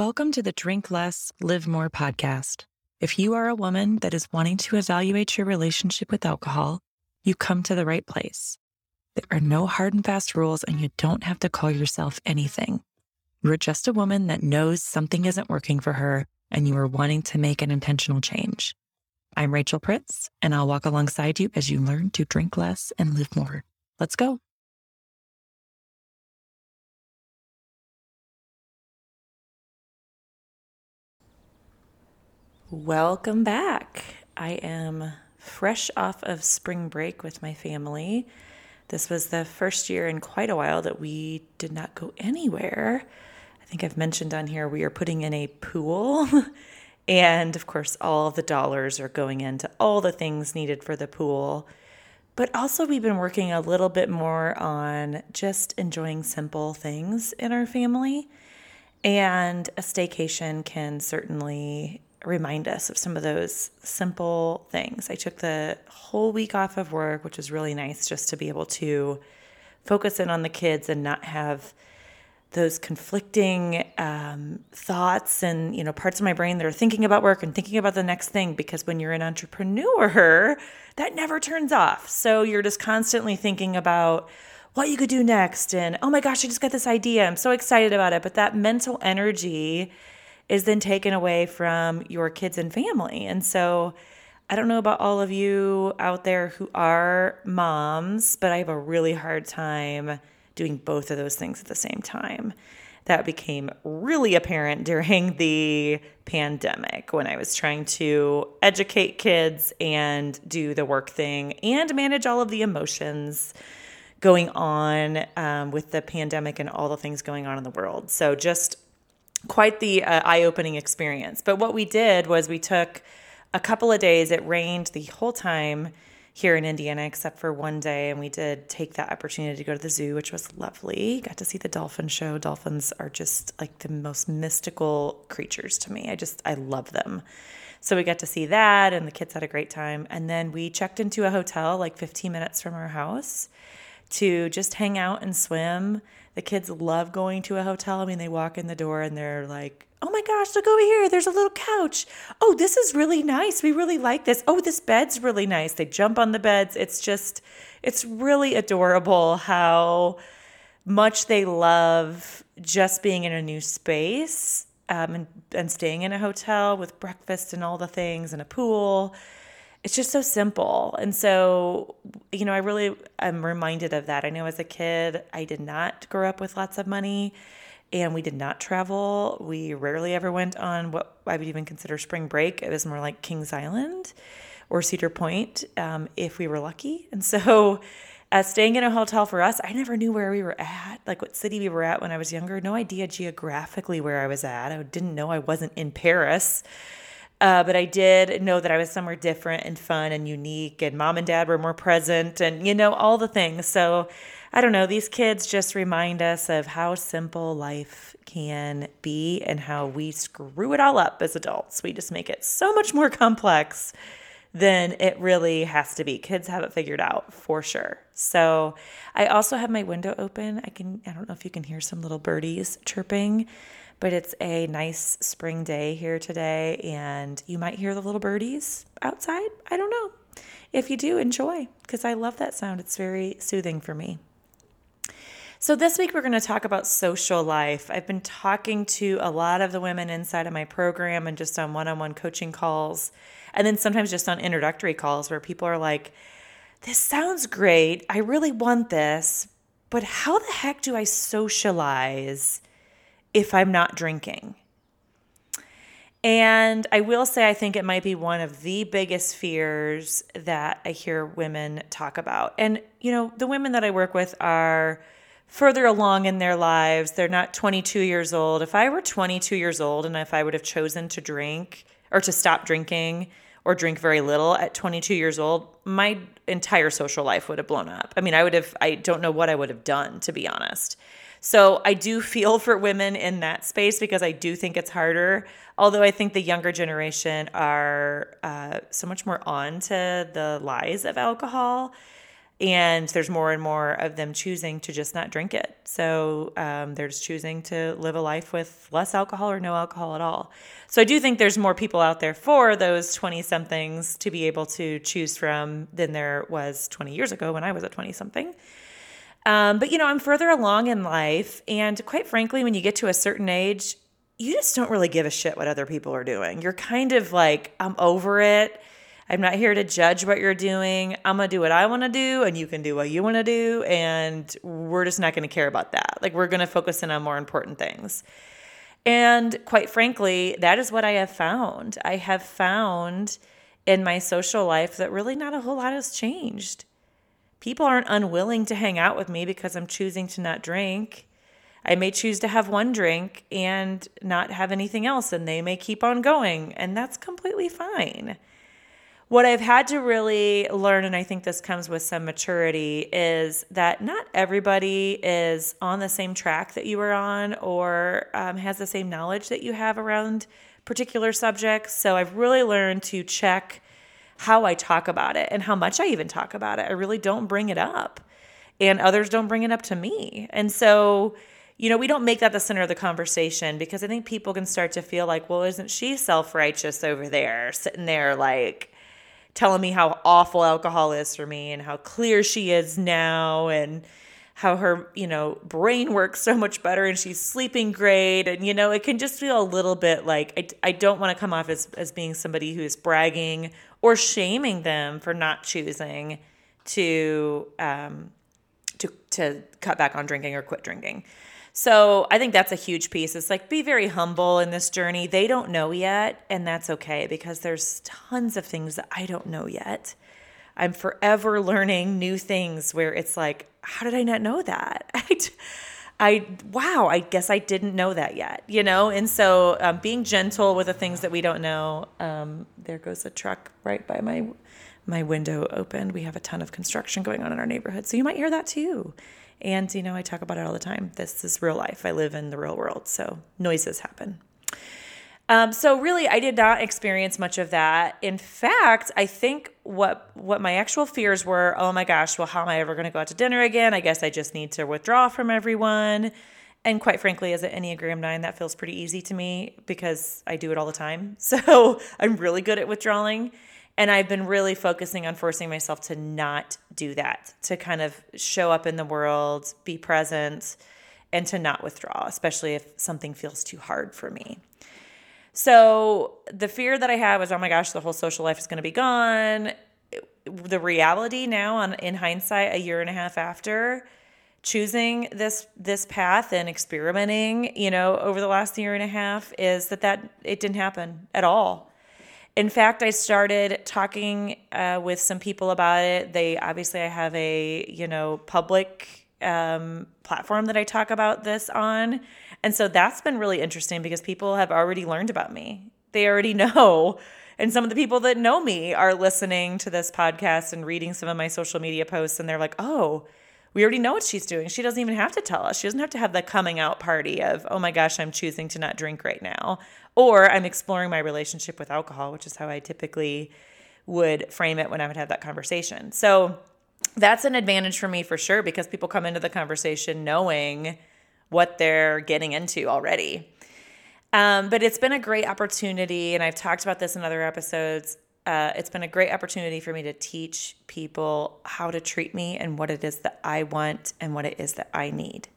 Welcome to the Drink Less, Live More podcast. If you are a woman that is wanting to evaluate your relationship with alcohol, you come to the right place. There are no hard and fast rules, and you don't have to call yourself anything. You're just a woman that knows something isn't working for her, and you are wanting to make an intentional change. I'm Rachel Pritz, and I'll walk alongside you as you learn to drink less and live more. Let's go. Welcome back. I am fresh off of spring break with my family. This was the first year in quite a while that we did not go anywhere. I think I've mentioned on here we are putting in a pool. and of course, all the dollars are going into all the things needed for the pool. But also, we've been working a little bit more on just enjoying simple things in our family. And a staycation can certainly remind us of some of those simple things. I took the whole week off of work, which was really nice just to be able to focus in on the kids and not have those conflicting um, thoughts and you know parts of my brain that are thinking about work and thinking about the next thing because when you're an entrepreneur that never turns off. So you're just constantly thinking about what you could do next and oh my gosh i just got this idea. I'm so excited about it. But that mental energy is then taken away from your kids and family. And so I don't know about all of you out there who are moms, but I have a really hard time doing both of those things at the same time. That became really apparent during the pandemic when I was trying to educate kids and do the work thing and manage all of the emotions going on um, with the pandemic and all the things going on in the world. So, just quite the uh, eye opening experience. But what we did was we took a couple of days, it rained the whole time here in Indiana, except for one day. And we did take that opportunity to go to the zoo, which was lovely. Got to see the dolphin show. Dolphins are just like the most mystical creatures to me. I just, I love them. So we got to see that, and the kids had a great time. And then we checked into a hotel like 15 minutes from our house to just hang out and swim the kids love going to a hotel. I mean, they walk in the door and they're like, oh my gosh, look over here. There's a little couch. Oh, this is really nice. We really like this. Oh, this bed's really nice. They jump on the beds. It's just, it's really adorable how much they love just being in a new space um, and, and staying in a hotel with breakfast and all the things and a pool it's just so simple. And so, you know, I really am reminded of that. I know as a kid, I did not grow up with lots of money and we did not travel. We rarely ever went on what I would even consider spring break. It was more like Kings Island or Cedar Point um, if we were lucky. And so, uh, staying in a hotel for us, I never knew where we were at, like what city we were at when I was younger. No idea geographically where I was at. I didn't know I wasn't in Paris. Uh, but I did know that I was somewhere different and fun and unique, and mom and dad were more present, and you know, all the things. So I don't know, these kids just remind us of how simple life can be and how we screw it all up as adults. We just make it so much more complex than it really has to be. Kids have it figured out for sure. So I also have my window open. I can I don't know if you can hear some little birdies chirping but it's a nice spring day here today, and you might hear the little birdies outside. I don't know. If you do, enjoy, because I love that sound. It's very soothing for me. So, this week we're going to talk about social life. I've been talking to a lot of the women inside of my program and just on one on one coaching calls, and then sometimes just on introductory calls where people are like, This sounds great. I really want this, but how the heck do I socialize if I'm not drinking. And I will say, I think it might be one of the biggest fears that I hear women talk about. And, you know, the women that I work with are further along in their lives. They're not 22 years old. If I were 22 years old and if I would have chosen to drink or to stop drinking or drink very little at 22 years old, my entire social life would have blown up. I mean, I would have, I don't know what I would have done, to be honest. So I do feel for women in that space because I do think it's harder. Although I think the younger generation are uh, so much more on to the lies of alcohol. And there's more and more of them choosing to just not drink it. So um, they're just choosing to live a life with less alcohol or no alcohol at all. So I do think there's more people out there for those 20 somethings to be able to choose from than there was 20 years ago when I was a 20 something. Um, but you know, I'm further along in life, and quite frankly, when you get to a certain age, you just don't really give a shit what other people are doing. You're kind of like, I'm over it. I'm not here to judge what you're doing. I'm going to do what I want to do, and you can do what you want to do. And we're just not going to care about that. Like, we're going to focus in on more important things. And quite frankly, that is what I have found. I have found in my social life that really not a whole lot has changed. People aren't unwilling to hang out with me because I'm choosing to not drink. I may choose to have one drink and not have anything else, and they may keep on going, and that's completely fine what I've had to really learn, and I think this comes with some maturity, is that not everybody is on the same track that you are on or um, has the same knowledge that you have around particular subjects. So I've really learned to check how I talk about it and how much I even talk about it. I really don't bring it up, and others don't bring it up to me. And so, you know, we don't make that the center of the conversation because I think people can start to feel like, well, isn't she self righteous over there, sitting there like, telling me how awful alcohol is for me and how clear she is now and how her, you know, brain works so much better and she's sleeping great. And, you know, it can just feel a little bit like I, I don't want to come off as, as being somebody who is bragging or shaming them for not choosing to, um, to, to cut back on drinking or quit drinking. So I think that's a huge piece. It's like be very humble in this journey. They don't know yet, and that's okay because there's tons of things that I don't know yet. I'm forever learning new things where it's like, how did I not know that? I, I wow, I guess I didn't know that yet, you know? And so um, being gentle with the things that we don't know. Um, there goes a truck right by my my window opened. We have a ton of construction going on in our neighborhood. So you might hear that too. And, you know, I talk about it all the time. This is real life. I live in the real world. So noises happen. Um, so really, I did not experience much of that. In fact, I think what what my actual fears were. Oh my gosh! Well, how am I ever going to go out to dinner again? I guess I just need to withdraw from everyone. And quite frankly, as an Enneagram Nine, that feels pretty easy to me because I do it all the time. So I'm really good at withdrawing. And I've been really focusing on forcing myself to not do that, to kind of show up in the world, be present, and to not withdraw, especially if something feels too hard for me. So the fear that I had was, oh my gosh, the whole social life is going to be gone. The reality now, on in hindsight, a year and a half after choosing this this path and experimenting, you know, over the last year and a half, is that that it didn't happen at all. In fact, I started talking uh, with some people about it. They obviously I have a you know public um, platform that I talk about this on, and so that's been really interesting because people have already learned about me. They already know. And some of the people that know me are listening to this podcast and reading some of my social media posts, and they're like, oh, we already know what she's doing. She doesn't even have to tell us. She doesn't have to have the coming out party of, oh my gosh, I'm choosing to not drink right now. Or I'm exploring my relationship with alcohol, which is how I typically would frame it when I would have that conversation. So that's an advantage for me for sure because people come into the conversation knowing what they're getting into already. Um, but it's been a great opportunity, and I've talked about this in other episodes uh, it's been a great opportunity for me to teach people how to treat me and what it is that I want and what it is that I need.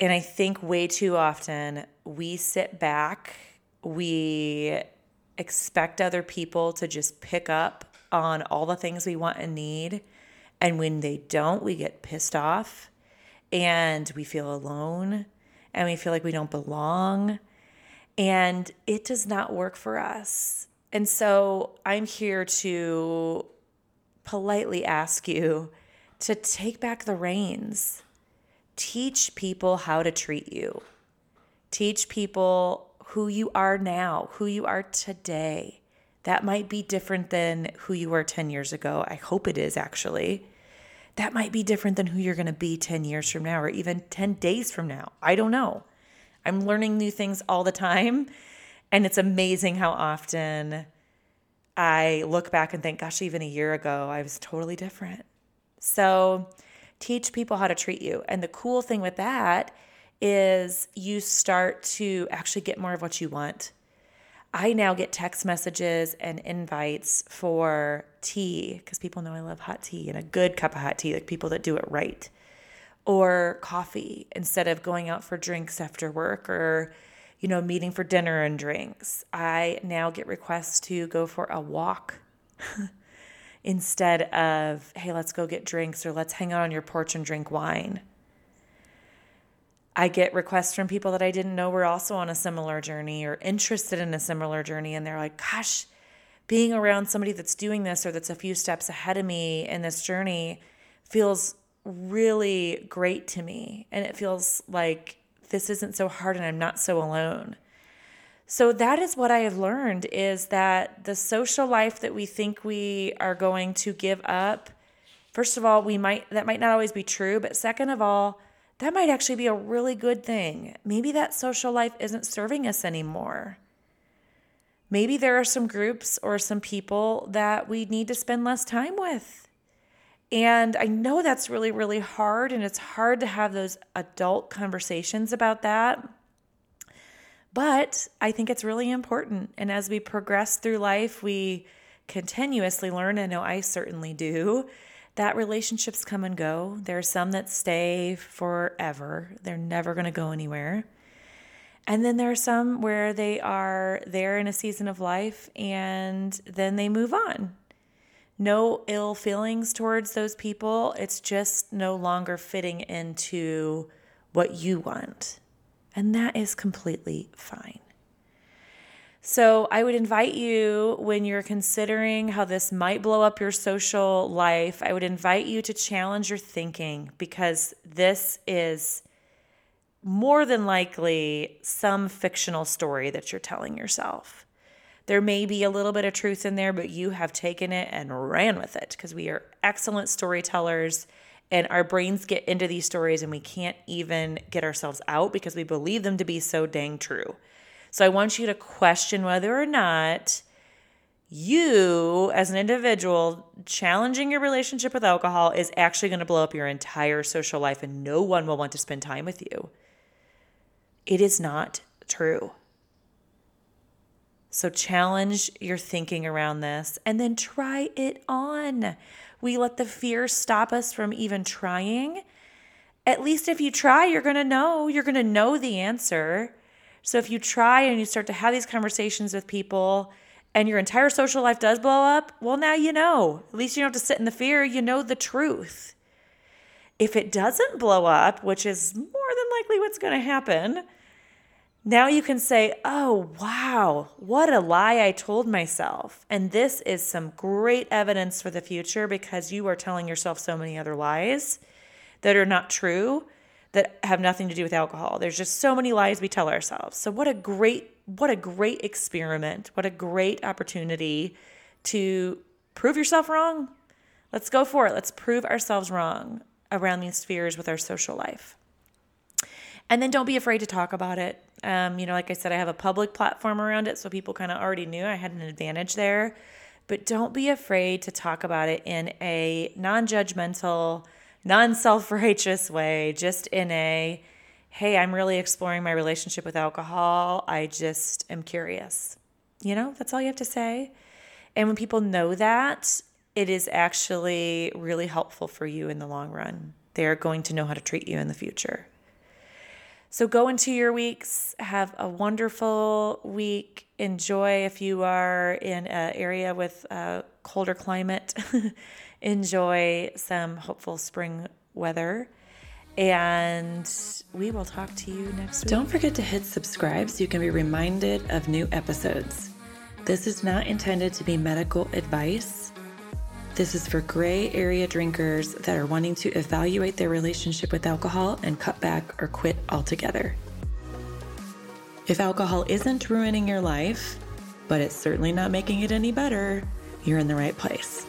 And I think way too often we sit back, we expect other people to just pick up on all the things we want and need. And when they don't, we get pissed off and we feel alone and we feel like we don't belong. And it does not work for us. And so I'm here to politely ask you to take back the reins. Teach people how to treat you. Teach people who you are now, who you are today. That might be different than who you were 10 years ago. I hope it is actually. That might be different than who you're going to be 10 years from now or even 10 days from now. I don't know. I'm learning new things all the time. And it's amazing how often I look back and think, gosh, even a year ago, I was totally different. So teach people how to treat you. And the cool thing with that is you start to actually get more of what you want. I now get text messages and invites for tea because people know I love hot tea and a good cup of hot tea, like people that do it right, or coffee instead of going out for drinks after work or, you know, meeting for dinner and drinks. I now get requests to go for a walk instead of, hey, let's go get drinks or let's hang out on your porch and drink wine. I get requests from people that I didn't know were also on a similar journey or interested in a similar journey. And they're like, gosh, being around somebody that's doing this or that's a few steps ahead of me in this journey feels really great to me. And it feels like this isn't so hard and I'm not so alone. So that is what I have learned is that the social life that we think we are going to give up, first of all, we might that might not always be true, but second of all, that might actually be a really good thing. Maybe that social life isn't serving us anymore. Maybe there are some groups or some people that we need to spend less time with. And I know that's really, really hard, and it's hard to have those adult conversations about that. But I think it's really important. And as we progress through life, we continuously learn. I know I certainly do. That relationships come and go. There are some that stay forever, they're never going to go anywhere. And then there are some where they are there in a season of life and then they move on. No ill feelings towards those people. It's just no longer fitting into what you want. And that is completely fine. So, I would invite you when you're considering how this might blow up your social life, I would invite you to challenge your thinking because this is more than likely some fictional story that you're telling yourself. There may be a little bit of truth in there, but you have taken it and ran with it because we are excellent storytellers and our brains get into these stories and we can't even get ourselves out because we believe them to be so dang true. So I want you to question whether or not you, as an individual, challenging your relationship with alcohol is actually going to blow up your entire social life and no one will want to spend time with you. It is not true. So challenge your thinking around this and then try it on. We let the fear stop us from even trying. At least if you try, you're going to know. You're going to know the answer. So if you try and you start to have these conversations with people and your entire social life does blow up, well, now you know. At least you don't have to sit in the fear, you know the truth. If it doesn't blow up, which is more than likely what's going to happen, now you can say, oh, wow, what a lie I told myself. And this is some great evidence for the future because you are telling yourself so many other lies that are not true that have nothing to do with alcohol. There's just so many lies we tell ourselves. So what a great what a great experiment. What a great opportunity to prove yourself wrong. Let's go for it. Let's prove ourselves wrong around these fears with our social life. And then don't be afraid to talk about it. Um, you know, like I said, I have a public platform around it, so people kind of already knew I had an advantage there. But don't be afraid to talk about it in a non judgmental, non self righteous way, just in a, hey, I'm really exploring my relationship with alcohol. I just am curious. You know, that's all you have to say. And when people know that, it is actually really helpful for you in the long run. They're going to know how to treat you in the future. So go into your weeks, have a wonderful week. Enjoy if you are in an area with a colder climate, enjoy some hopeful spring weather. And we will talk to you next week. Don't forget to hit subscribe so you can be reminded of new episodes. This is not intended to be medical advice. This is for gray area drinkers that are wanting to evaluate their relationship with alcohol and cut back or quit altogether. If alcohol isn't ruining your life, but it's certainly not making it any better, you're in the right place.